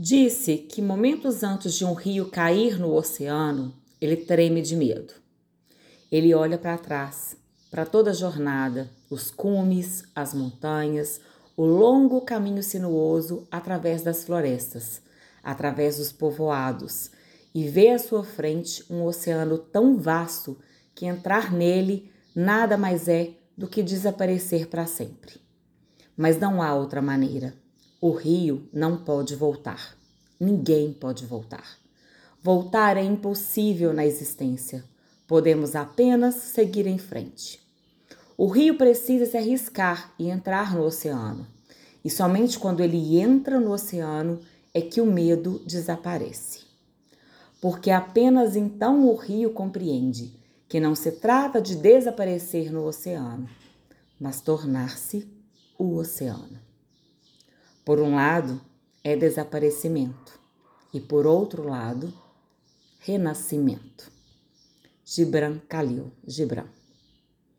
Disse que momentos antes de um rio cair no oceano, ele treme de medo. Ele olha para trás, para toda a jornada, os cumes, as montanhas, o longo caminho sinuoso através das florestas, através dos povoados, e vê à sua frente um oceano tão vasto que entrar nele nada mais é do que desaparecer para sempre. Mas não há outra maneira. O rio não pode voltar. Ninguém pode voltar. Voltar é impossível na existência. Podemos apenas seguir em frente. O rio precisa se arriscar e entrar no oceano. E somente quando ele entra no oceano é que o medo desaparece. Porque apenas então o rio compreende que não se trata de desaparecer no oceano, mas tornar-se o oceano. Por um lado, é desaparecimento, e por outro lado, renascimento. Gibran Khalil Gibran